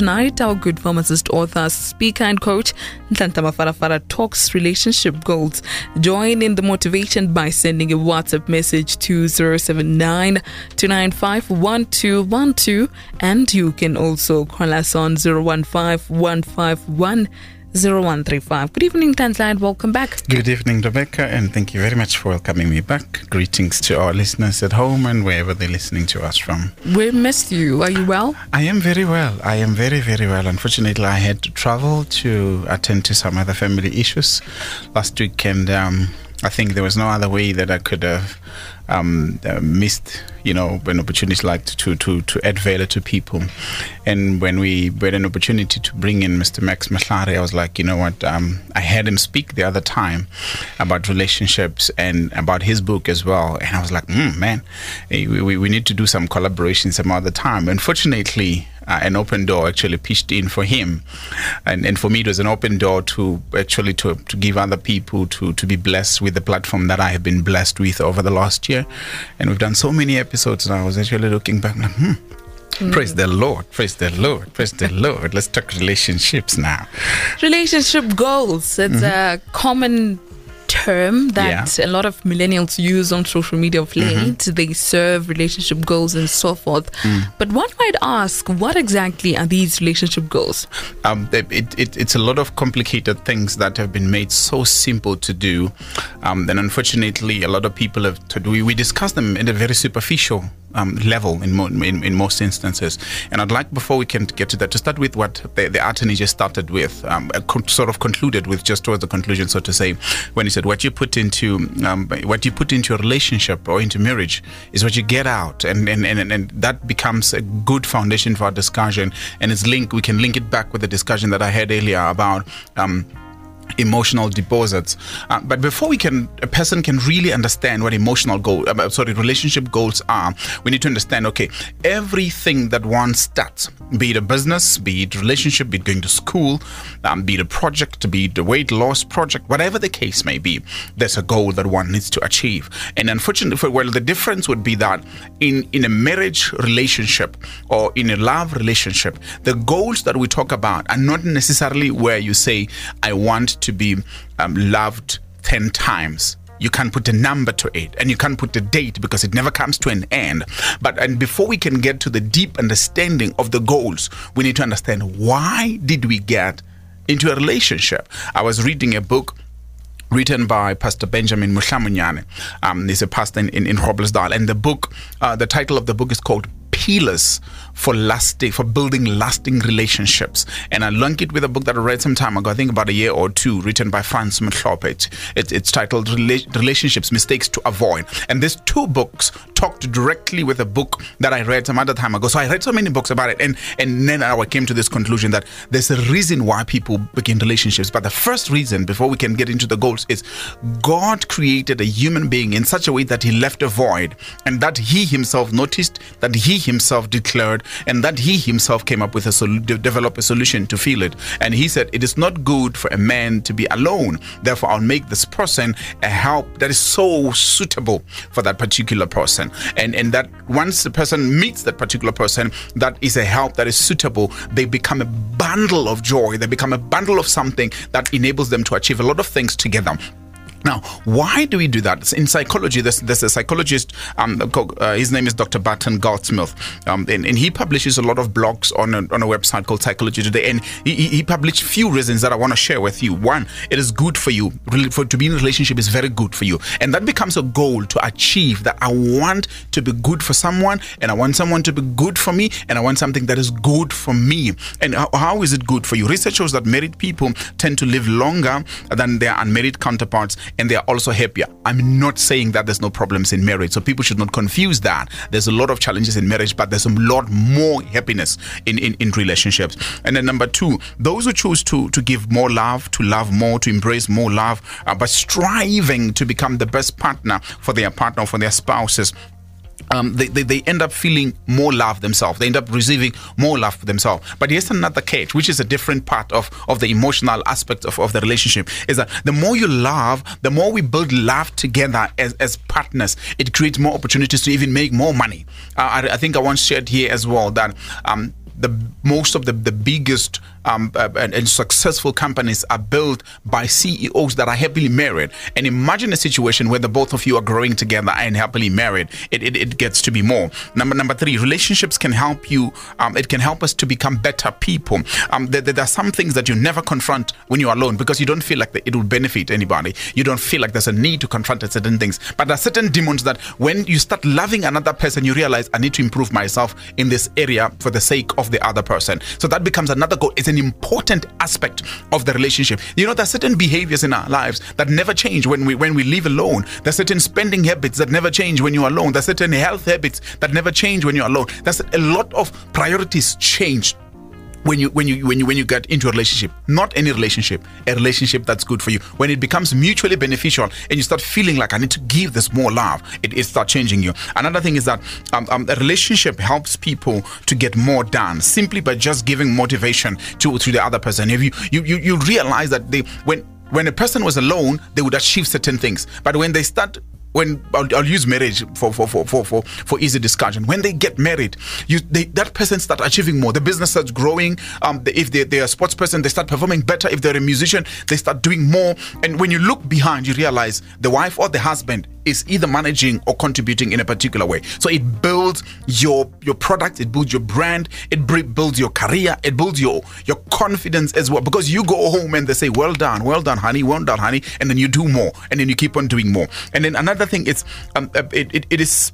tonight, our good pharmacist, author, speaker, and coach, Nhlanhla Farafara, talks relationship goals. Join in the motivation by sending a WhatsApp message to 079 295 1212, and you can also call us on 015 151 0135. Good evening, Tanzania, and welcome back. Good evening, Rebecca, and thank you very much for welcoming me back. Greetings to our listeners at home and wherever they're listening to us from. We missed you. Are you well? I am very well. I am very, very well. Unfortunately, I had to travel to attend to some other family issues last week, and um, I think there was no other way that I could have um, uh, missed, you know, an opportunity like to, to, to add value to people. And when we had an opportunity to bring in Mr. Max Mahlare, I was like, you know what, um, I had him speak the other time about relationships and about his book as well. And I was like, mm, man, we, we, we need to do some collaboration some other time. Unfortunately, uh, an open door actually pitched in for him, and and for me it was an open door to actually to to give other people to to be blessed with the platform that I have been blessed with over the last year, and we've done so many episodes. And I was actually looking back, like, hmm. Mm. Praise the Lord, praise the Lord, praise the Lord. Let's talk relationships now. Relationship goals. It's mm-hmm. a common term that yeah. a lot of millennials use on social media of late. Mm-hmm. They serve relationship goals and so forth. Mm. But one might ask, what exactly are these relationship goals? Um, it, it, it's a lot of complicated things that have been made so simple to do. Um, and unfortunately, a lot of people have, to, we, we discuss them in a very superficial um, level in, mo- in, in most instances. And I'd like, before we can get to that, to start with what the, the attorney just started with, um, con- sort of concluded with, just towards the conclusion, so to say, when he said, "What you put into um, what you put into a relationship or into marriage is what you get out," and and, and and that becomes a good foundation for our discussion. And it's linked. We can link it back with the discussion that I had earlier about. Um, emotional deposits. Uh, but before we can, a person can really understand what emotional goal, uh, sorry, relationship goals are, we need to understand, okay, everything that one starts, be it a business, be it relationship, be it going to school, um, be it a project, be it a weight loss project, whatever the case may be, there's a goal that one needs to achieve. And unfortunately, well, the difference would be that in, in a marriage relationship or in a love relationship, the goals that we talk about are not necessarily where you say, I want to be um, loved 10 times. You can't put a number to it and you can't put a date because it never comes to an end. But and before we can get to the deep understanding of the goals we need to understand why did we get into a relationship? I was reading a book written by Pastor Benjamin Mushamunyane. Um, he's a pastor in, in, in And the book, uh, the title of the book is called pillars for lasting, for building lasting relationships. And I linked it with a book that I read some time ago, I think about a year or two, written by Franz Mhlophe. It, it's titled Relationships Mistakes to Avoid. And these two books talked directly with a book that I read some other time ago. So I read so many books about it. And, and then I came to this conclusion that there's a reason why people begin relationships. But the first reason, before we can get into the goals, is God created a human being in such a way that he left a void and that he himself noticed, that he himself declared, and that he himself came up with a sol- develop a solution to feel it. And he said, "It is not good for a man to be alone. Therefore, I'll make this person a help that is so suitable for that particular person. And and that once the person meets that particular person, that is a help that is suitable. They become a bundle of joy. They become a bundle of something that enables them to achieve a lot of things together. Now, why do we do that? In psychology, there's, there's a psychologist, um, uh, his name is Dr. Barton Goldsmith, um, and, and, he publishes a lot of blogs on a, on a website called Psychology Today, and he, he published few reasons that I want to share with you. One, it is good for you. For, to be in a relationship is very good for you. And that becomes a goal to achieve that I want to be good for someone, and I want someone to be good for me, and I want something that is good for me. And how, how is it good for you? Research shows that married people tend to live longer than their unmarried counterparts and they are also happier. I'm not saying that there's no problems in marriage, so people should not confuse that. There's a lot of challenges in marriage, but there's a lot more happiness in, in, in relationships. And then number two, those who choose to, to give more love, to love more, to embrace more love, uh, but striving to become the best partner for their partner, for their spouses um, they, they, they, end up feeling more love themselves. They end up receiving more love for themselves. But here's another catch, which is a different part of, of the emotional aspect of, of the relationship, is that the more you love, the more we build love together as, as partners, it creates more opportunities to even make more money. Uh, I, I, think I once shared here as well that um, the most of the, the biggest um, uh, and, and successful companies are built by CEOs that are happily married. And imagine a situation where the both of you are growing together and happily married. It, it, it gets to be more. Number number three, relationships can help you. Um, it can help us to become better people. Um, there, there, are some things that you never confront when you're alone because you don't feel like it will benefit anybody. You don't feel like there's a need to confront certain things. But there are certain demons that when you start loving another person, you realize I need to improve myself in this area for the sake of the other person. So that becomes another goal. It's an important aspect of the relationship. You know, there are certain behaviors in our lives that never change when we when we live alone. There are certain spending habits that never change when you're alone. There are certain health habits that never change when you're alone. There's a lot of priorities change when you when you when you when you get into a relationship not any relationship a relationship that's good for you when it becomes mutually beneficial and you start feeling like i need to give this more love it, it starts changing you. Another thing is that um, um, a relationship helps people to get more done simply by just giving motivation to to the other person. If you you you, you realize that they when when a person was alone they would achieve certain things. But when they start when I'll, I'll, use marriage for for, for, for, for for easy discussion. When they get married, you they, that person start achieving more. The business starts growing. Um, if they, they're a sports person, they start performing better. If they're a musician, they start doing more. And when you look behind, you realize the wife or the husband is either managing or contributing in a particular way. So it builds your your product, it builds your brand, it builds your career, it builds your your confidence as well. Because you go home and they say, "Well done, well done, honey, well done, honey," and then you do more, and then you keep on doing more. And then another thing is, um, uh, it, it, it is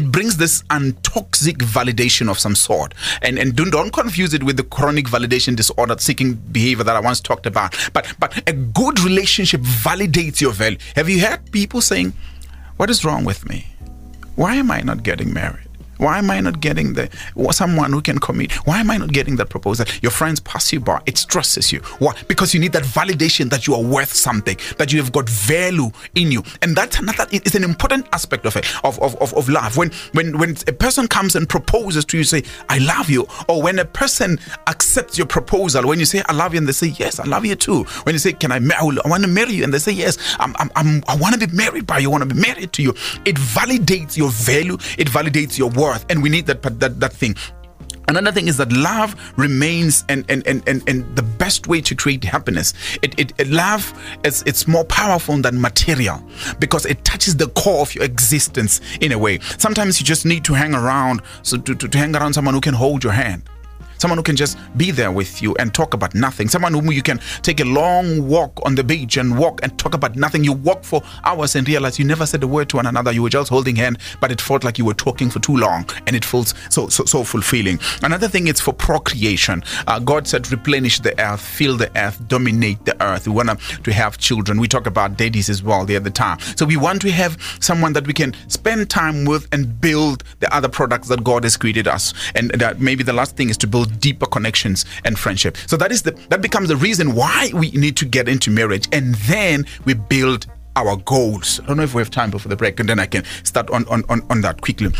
it brings this untoxic validation of some sort. And and don't, don't confuse it with the chronic validation disorder seeking behavior that I once talked about. But but a good relationship validates your value. Have you heard people saying, What is wrong with me? Why am I not getting married? Why am I not getting the someone who can commit? Why am I not getting that proposal? Your friends pass you by. It stresses you. Why? Because you need that validation that you are worth something, that you have got value in you, and that's another. It's an important aspect of it of, of, of, of love. When when when a person comes and proposes to you, say I love you, or when a person accepts your proposal, when you say I love you, and they say yes, I love you too. When you say Can I marry? I want to marry you, and they say yes, I'm, I'm, I'm I want to be married by you. I want to be married to you. It validates your value. It validates your worth worth and we need that that, that thing Another thing is that love remains and and, and, and, and the best way to create happiness. It, it, it love is it's more powerful than material because it touches the core of your existence in a way. Sometimes you just need to hang around so to, to, to hang around someone who can hold your hand someone who can just be there with you and talk about nothing, someone whom you can take a long walk on the beach and walk and talk about nothing. You walk for hours and realize you never said a word to one another. You were just holding hand, but it felt like you were talking for too long, and it feels so so, so fulfilling. Another thing is for procreation. Uh, God said, replenish the earth, fill the earth, dominate the earth. We want to have children. We talk about daddies as well the other time. So we want to have someone that we can spend time with and build the other products that God has created us. And that maybe the last thing is to build deeper connections and friendship. So that is the that becomes the reason why we need to get into marriage, and then we build our goals. I don't know if we have time before the break, and then I can start on on on, on that quickly.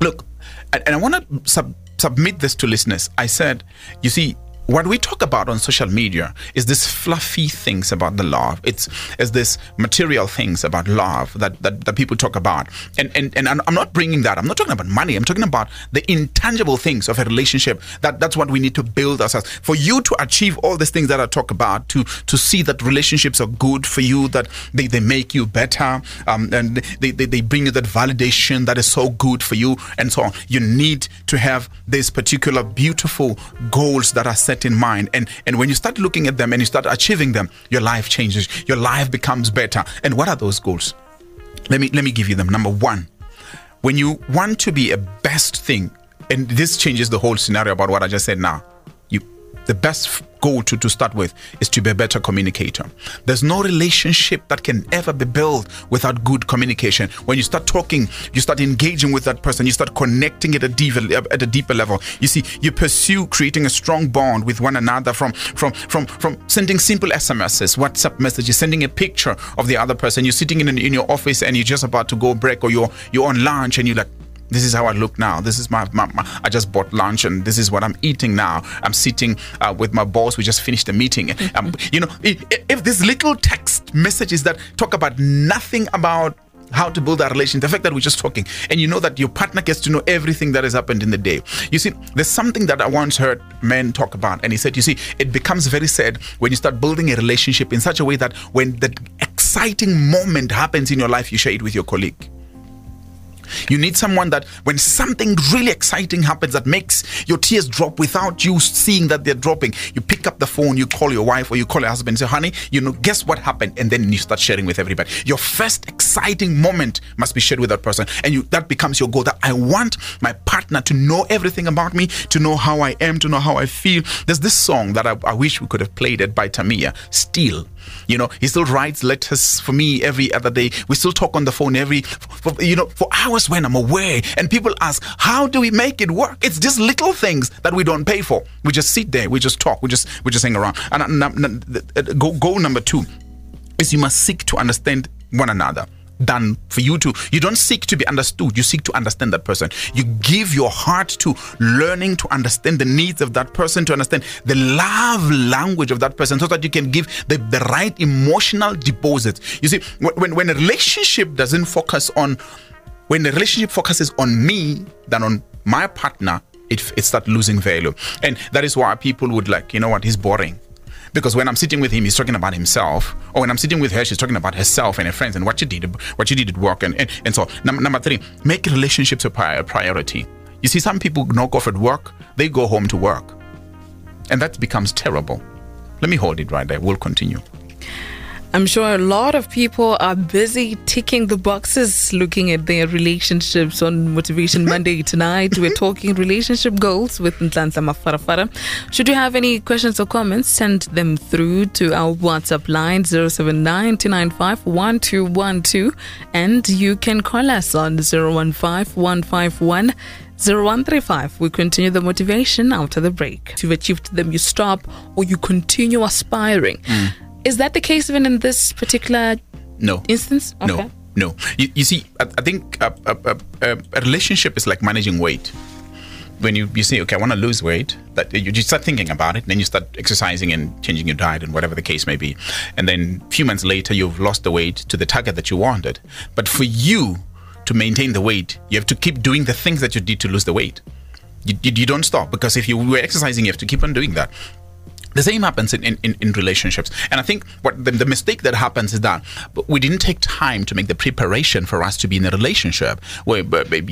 Look, and I want to sub- submit this to listeners. I said, you see, what we talk about on social media is this fluffy things about the love. It's is this material things about love that, that, that people talk about. And, and and I'm not bringing that. I'm not talking about money. I'm talking about the intangible things of a relationship. That that's what we need to build ourselves. For you to achieve all these things that I talk about, to to see that relationships are good for you, that they, they make you better, um, and they, they, they bring you that validation that is so good for you, and so on. You need to have these particular beautiful goals that are set in mind. And and when you start looking at them and you start achieving them your life changes. Your life becomes better. And what are those goals? Let me let me give you them. Number 1 when you want to be a best thing and this changes the whole scenario about what I just said now the best goal to, to start with is to be a better communicator. There's no relationship that can ever be built without good communication. When you start talking, you start engaging with that person, you start connecting at a deeper at a deeper level. You see, you pursue creating a strong bond with one another from from from from sending simple SMSs, WhatsApp messages, sending a picture of the other person. You're sitting in in your office and you're just about to go break or you're you're on lunch and you're like this is how I look now. This is my, my, my, I just bought lunch and this is what I'm eating now. I'm sitting uh, with my boss. We just finished the meeting. Um, you know, if, if these little text messages that talk about nothing about how to build that relation. The fact that we're just talking and you know that your partner gets to know everything that has happened in the day. You see, there's something that I once heard men talk about, and he said, You see, it becomes very sad when you start building a relationship in such a way that when the exciting moment happens in your life, you share it with your colleague. You need someone that when something really exciting happens that makes your tears drop without you seeing that they're dropping, you pick up the phone, you call your wife or you call your husband and say, honey, you know, guess what happened? And then you start sharing with everybody. Your first exciting moment must be shared with that person. And you that becomes your goal that I want my partner to know everything about me, to know how I am, to know how I feel. There's this song that I, I wish we could have played it by Tamia, Still. You know, he still writes letters for me every other day. We still talk on the phone every, for, you know, for hours when I'm away. And people ask, how do we make it work? It's just little things that we don't pay for. We just sit there, we just talk, we just we just hang around. And uh, goal, goal number two is you must seek to understand one another than for you to you don't seek to be understood you seek to understand that person. You give your heart to learning to understand the needs of that person to understand the love language of that person so that you can give the, the right emotional deposits you see when, when a relationship doesn't focus on when the relationship focuses on me than on my partner it, it starts losing value. And that is why people would like you know what he's boring because when I'm sitting with him, he's talking about himself. Or when I'm sitting with her, she's talking about herself and her friends and what she did, what she did at work. And, and, and so, number, number three, make relationships a priority. You see, some people knock off at work, they go home to work. And that becomes terrible. Let me hold it right there. We'll continue. I'm sure a lot of people are busy ticking the boxes looking at their relationships on Motivation Monday tonight. We're talking relationship goals with Nhlanhla Mafarafara. Should you have any questions or comments, send them through to our WhatsApp line 079 and you can call us on 015 151 0135. We continue the motivation after the break. You've achieved them, you stop or you continue aspiring. Mm is that the case even in this particular no instance? Okay. No, no. You, you see, I, I think a, a, a, a, relationship is like managing weight. When you, you say, okay, I want to lose weight, that you just start thinking about it, then you start exercising and changing your diet and whatever the case may be, and then a few months later you've lost the weight to the target that you wanted. But for you to maintain the weight, you have to keep doing the things that you did to lose the weight. You, you, you, don't stop because if you were exercising, you have to keep on doing that the same happens in, in, in relationships. And i think what the, the, mistake that happens is that we didn't take time to make the preparation for us to be in a relationship where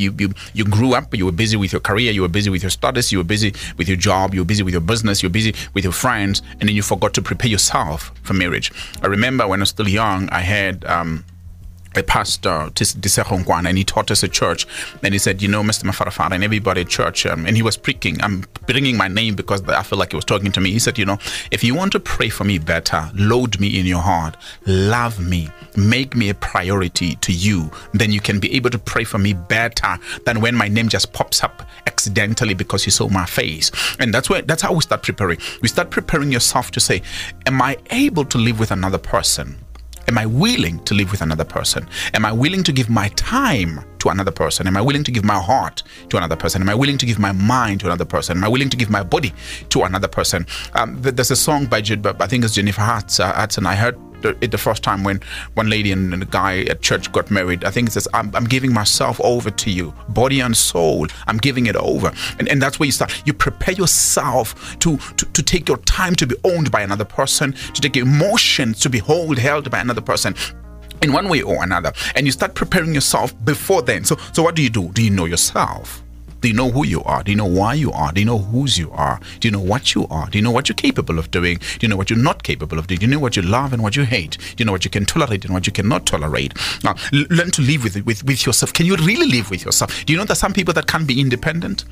you, you, you grew up you were busy with your career you were busy with your studies you were busy with your job you were busy with your business you were busy with your friends and then you forgot to prepare yourself for marriage. I remember when i was still young i had um, a pastor, Tisehongwan, and he taught us at church. And he said, You know, Mr. Mafarafara, and everybody at church, um, and he was preaching. I'm bringing my name because I feel like he was talking to me. He said, You know, if you want to pray for me better, load me in your heart, love me, make me a priority to you, then you can be able to pray for me better than when my name just pops up accidentally because you saw my face. And that's where that's how we start preparing. We start preparing yourself to say, Am I able to live with another person? Am I willing to live with another person? Am I willing to give my time to another person? Am I willing to give my heart to another person? Am I willing to give my mind to another person? Am I willing to give my body to another person? Um, there's a song by, I think it's Jennifer Hudson. I heard it the first time when one lady and a guy at church got married. I think it says, I'm, I'm giving myself over to you, body and soul. I'm giving it over. And, and that's where you start. You prepare yourself to, to, to take your time to be owned by another person, to take emotions to be hold, held by another person in one way or another. And you start preparing yourself before then. So, so what do you do? Do you know yourself? Do you know who you are? Do you know why you are? Do you know whose you are? Do you know what you are? Do you know what you're capable of doing? Do you know what you're not capable of doing? Do you know what you love and what you hate? Do you know what you can tolerate and what you cannot tolerate? Now, learn to live with, with, with yourself. Can you really live with yourself? Do you know that some people that can't be independent?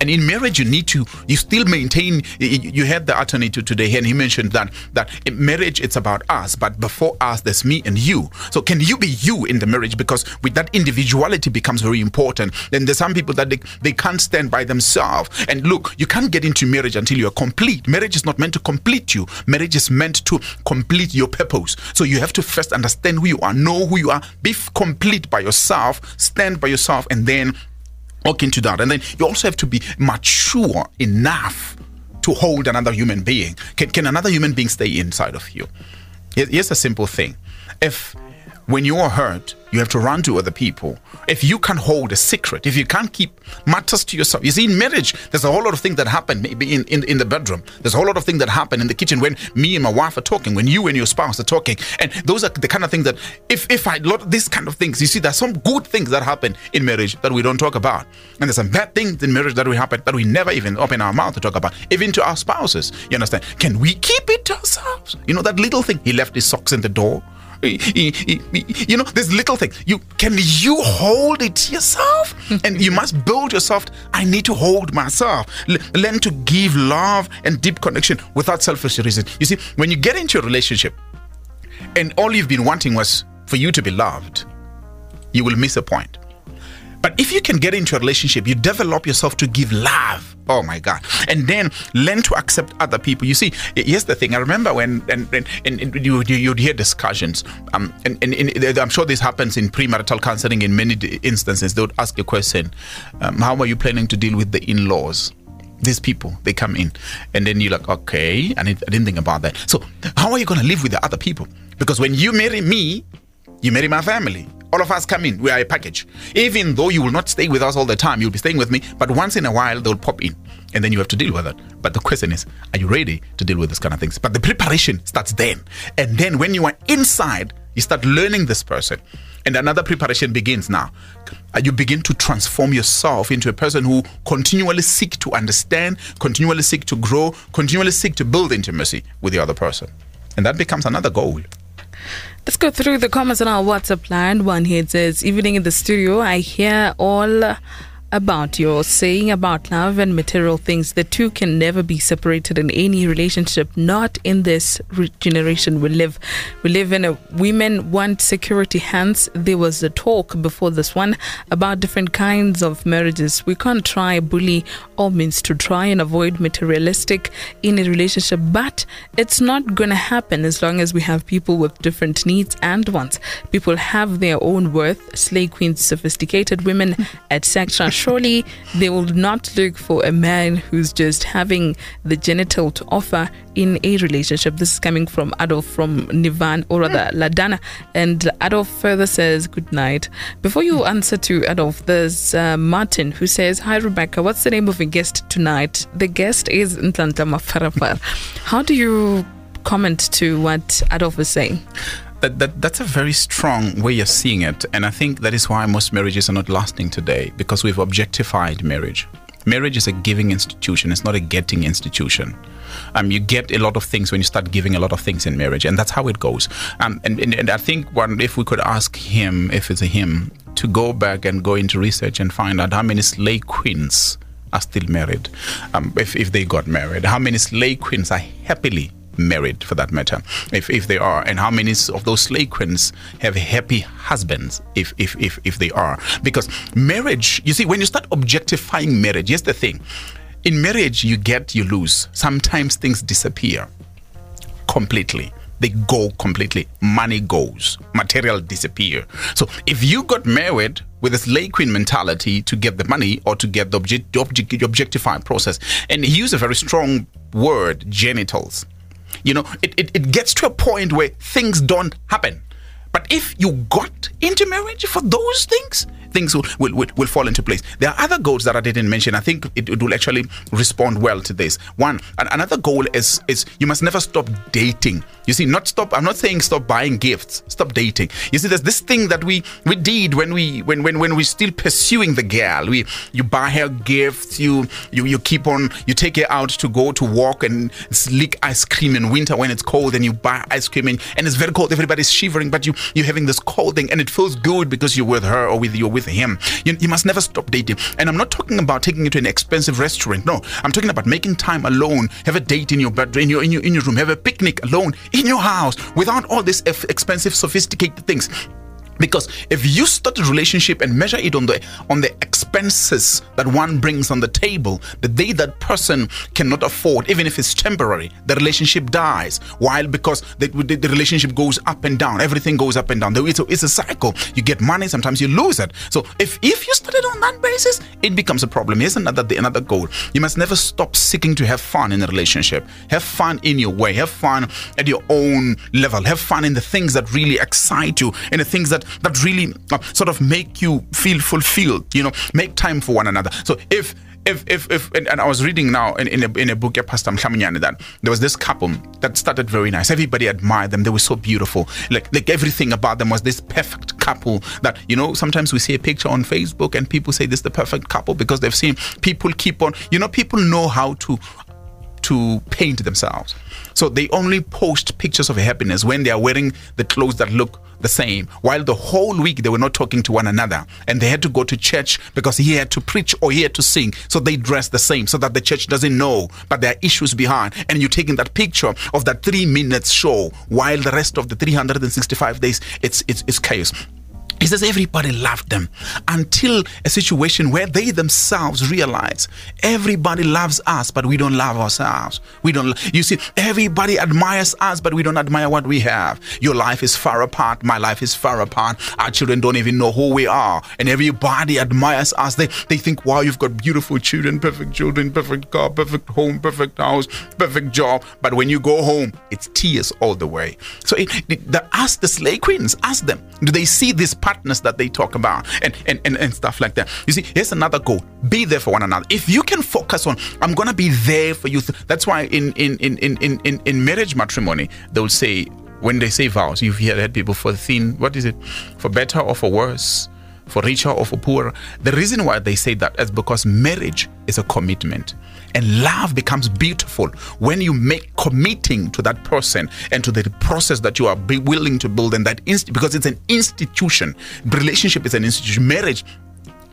And in marriage, you need to, you still maintain, you had the attorney to today and he mentioned that, that marriage, it's about us, but before us, there's me and you. So can you be you in the marriage? Because with that individuality becomes very important. Then there's some people that they, they can't stand by themselves. And look, you can't get into marriage until you're complete. Marriage is not meant to complete you. Marriage is meant to complete your purpose. So you have to first understand who you are, know who you are, be complete by yourself, stand by yourself, and then walk into that. And then you also have to be mature enough to hold another human being. Can, can another human being stay inside of you? Here's a simple thing. If when you are hurt, you have to run to other people. If you can't hold a secret, if you can't keep matters to yourself, you see, in marriage, there's a whole lot of things that happen maybe in, in, in the bedroom. There's a whole lot of things that happen in the kitchen when me and my wife are talking, when you and your spouse are talking. And those are the kind of things that, if, if I lot these kind of things, you see, there's some good things that happen in marriage that we don't talk about. And there's some bad things in marriage that we happen that we never even open our mouth to talk about, even to our spouses. You understand? Can we keep it to ourselves? You know, that little thing. He left his socks in the door you know this little thing. You can you hold it yourself? And you must build yourself. I need to hold myself. L- learn to give love and deep connection without selfish reason. You see when you get into a relationship and all you've been wanting was for you to be loved you will miss a point but if you can get into a relationship, you develop yourself to give love. Oh my God. And then learn to accept other people. You see, here's the thing. I remember when and, and, and, you, you'd hear discussions. Um, and, and, and, I'm sure this happens in premarital counseling in many instances. They would ask a question um, How are you planning to deal with the in laws? these people they come in and then you're like okay I, need, I didn't think about that so how are you going to live with the other people because when you marry me you marry my family all of us come in. We are a package. Even though you will not stay with us all the time, you'll be staying with me, but once in a while they'll pop in and then you have to deal with it. But the question is, are you ready to deal with this kind of things? But the preparation starts then. And then when you are inside, you start learning this person. And another preparation begins now. Uh, you begin to transform yourself into a person who continually seek to understand, continually seek to grow, continually seek to build intimacy with the other person. And that becomes another goal. Let's go through the comments on our WhatsApp line. One here says, Evening in the studio, I hear all about your saying about love and material things. The two can never be separated in any relationship, not in this generation we live. We live in a women want security, hence, there was a talk before this one about different kinds of marriages. We can't try bully all means to try and avoid materialistic in a relationship, but it's not going to happen as long as we have people with different needs and wants. People have their own worth, slay queens, sophisticated women, etc surely they will not look for a man who's just having the genital to offer in a relationship. This is coming from Adolf from Nivan, or rather Ladana. And Adolf further says, Good night. Before you answer to Adolf, there's uh, Martin who says, Hi, Rebecca. What's the name of your guest tonight? The guest is Nhlanhla Mafarafara. How do you comment to what Adolf is saying? That, that that's a very strong way of seeing it. And i think that is why most marriages are not lasting today because we've objectified marriage. Marriage is a giving institution. It's not a getting institution. Um, you get a lot of things when you start giving a lot of things in marriage and that's how it goes. Um, and, and, and i think one if we could ask him if it's a him to go back and go into research and find out how many slay queens are still married. Um, if, if they got married. How many slay queens are happily married for that matter, if, if they are, and how many of those slay queens have happy husbands, if, if, if, if they are. Because marriage, you see, when you start objectifying marriage, here's the thing in marriage, you get, you lose. Sometimes things disappear completely they go completely. Money goes, material disappear. So if you got married with a slay queen mentality to get the money or to get the object, object, objectifying process, and he used a very strong word, genitals. You know, it, it, it gets to a point where things don't happen. But if you got into marriage for those things, things will, will, will, fall into place. There are other goals that I didn't mention. I think it, it will actually respond well to this. One, another goal is is you must never stop dating. You see, not stop. I'm not saying stop buying gifts. Stop dating. You see, there's this thing that we we did when we when when when we still pursuing the girl. We you buy her gifts. You you you keep on. You take her out to go to walk and lick ice cream in winter when it's cold, and you buy ice cream and, and it's very cold. Everybody's shivering, but you you're having this cold thing, and it feels good because you're with her or with you with him. You, you must never stop dating. And I'm not talking about taking you to an expensive restaurant. No, I'm talking about making time alone. Have a date in your bedroom, in your in your in your room. Have a picnic alone in your house without all these expensive, sophisticated things Because if you start a relationship and measure it on the on the expenses that one brings on the table, the day that person cannot afford, even if it's temporary, the relationship dies. While because the, the, the relationship goes up and down, everything goes up and down. It's a, it's a cycle. You get money, sometimes you lose it. So if if you started on that basis, it becomes a problem. Here's another another goal. You must never stop seeking to have fun in a relationship. Have fun in your way. Have fun at your own level. Have fun in the things that really excite you, in the things that that really uh, sort of make you feel fulfilled. You know, make time for one another. So if if if if and, and I was reading now in, in a in a book yeah, Pastor Mhlamunyane that there was this couple that started very nice. Everybody admired them. They were so beautiful. Like like everything about them was this perfect couple that you know sometimes we see a picture on Facebook and people say this is the perfect couple because they've seen people keep on you know people know how to to paint themselves. So they only post pictures of happiness when they are wearing the clothes that look the same. While the whole week they were not talking to one another and they had to go to church because he had to preach or he had to sing. So they dress the same so that the church doesn't know, but there are issues behind. And you're taking that picture of that three minutes show while the rest of the 365 days it's it's, it's chaos. He says everybody loved them until a situation where they themselves realize everybody loves us, but we don't love ourselves. We don't, you see, everybody admires us, but we don't admire what we have. Your life is far apart. My life is far apart. Our children don't even know who we are. And everybody admires us. They, they think, wow, you've got beautiful children, perfect children, perfect car, perfect home, perfect house, perfect job. But when you go home, it's tears all the way. So it, it, the, ask the slay queens, ask them, do they see this partners that they talk about and, and, and, and stuff like that. You see, here's another goal. Be there for one another. If you can focus on, I'm gonna be there for you. That's why in in in in in, in marriage matrimony, they'll say when they say vows, you've heard people for thin, what is it? For better or for worse? For richer or for poorer. The reason why they say that is because marriage is a commitment. And love becomes beautiful when you make committing to that person and to the process that you are willing to build and that inst- because it's an institution. Relationship is an institution. Marriage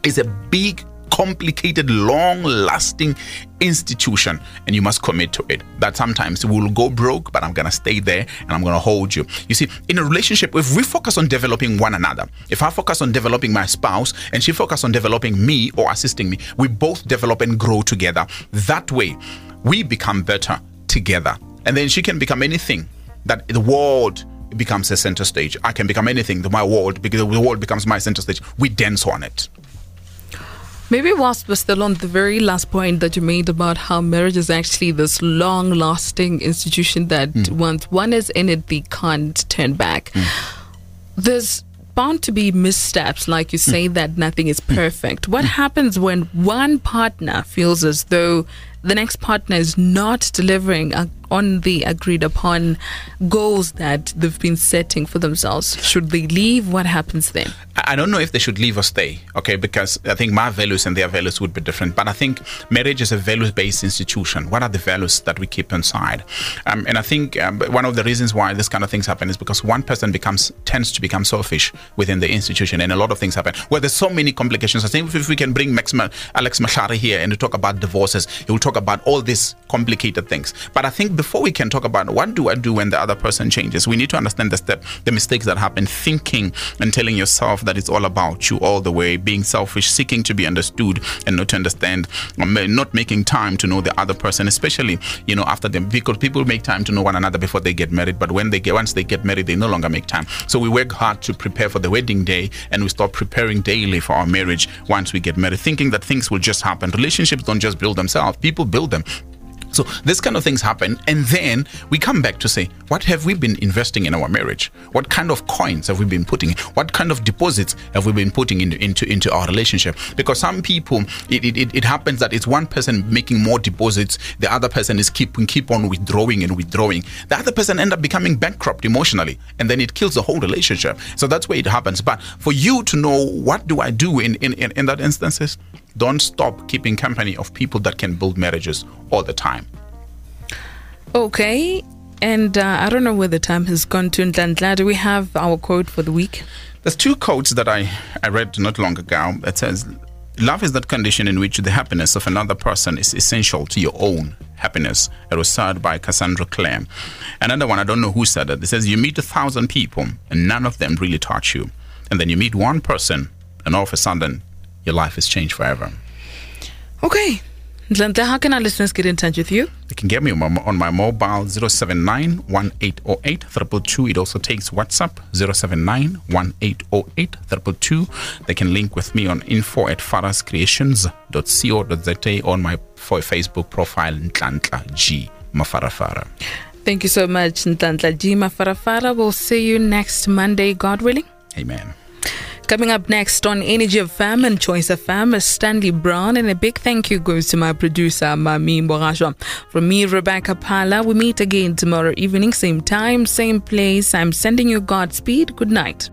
is a big complicated, long lasting institution, and you must commit to it. That sometimes we'll go broke, but I'm gonna stay there and I'm gonna hold you. You see, in a relationship, if we focus on developing one another, if I focus on developing my spouse and she focus on developing me or assisting me, we both develop and grow together. That way, we become better together. And then she can become anything that the world becomes a center stage. I can become anything. My world, because the world becomes my center stage. We dance on it. Maybe whilst we're still on the very last point that you made about how marriage is actually this long lasting institution that mm. once one is in it, they can't turn back. Mm. There's bound to be missteps, like you say, mm. that nothing is perfect. What happens when one partner feels as though the next partner is not delivering on the agreed upon goals that they've been setting for themselves? Should they leave? What happens then? I don't know if they should leave or stay, okay, because I think my values and their values would be different. But I think marriage is a values based institution. What are the values that we keep inside? Um, and I think um, one of the reasons why this kind of things happen is because one person becomes tends to become selfish within the institution, and a lot of things happen. Well, there's so many complications. I think if we can bring Max, Alex Mashari here and talk about divorces, he will talk about all these complicated things. But I think before we can talk about what do I do when the other person changes, we need to understand the step, the mistakes that happen, thinking and telling yourself that it's all about you all the way, being selfish, seeking to be understood and not to understand, um, not making time to know the other person, especially you know after them, because people make time to know one another before they get married, but when they get once they get married, they no longer make time. So we work hard to prepare for the wedding day, and we start preparing daily for our marriage once we get married, thinking that things will just happen. Relationships don't just build themselves; people build them. So this kind of things happen, and then we come back to say, what have we been investing in our marriage? What kind of coins have we been putting? What kind of deposits have we been putting into into, our relationship? Because some people, it, it, it happens that it's one person making more deposits, the other person is keep keep on withdrawing and withdrawing. The other person end up becoming bankrupt emotionally, and then it kills the whole relationship. So that's where it happens. But for you to know what do I do in in, in, in that instances, don't stop keeping company of people that can build marriages all the time. Okay. And uh, I don't know where the time has gone to. Nhlanhla, do we have our quote for the week? There's two quotes that I, I read not long ago. It says, Love is that condition in which the happiness of another person is essential to your own happiness. It was said by Cassandra Clare. Another one, I don't know who said it. It says, You meet a thousand people and none of them really touch you. And then you meet one person, and all of a sudden, your life is changed forever. Okay. Nhlanhla, how can our listeners get in touch with you? They can get me on my, on my mobile 079 1808 222. It also takes WhatsApp 079 1808 222. They can link with me on info at farascreations.co.za on my for Facebook profile Nhlanhla G Mafarafara. Thank you so much, Nhlanhla G Mafarafara. We'll see you next Monday, God willing. Amen. Coming up next on Energy of Fam and Choice of Fam is Stanley Brown. And a big thank you goes to my producer, Mami Borajwa. From me, Rebecca Pala. We meet again tomorrow evening, same time, same place. I'm sending you Godspeed. Good night.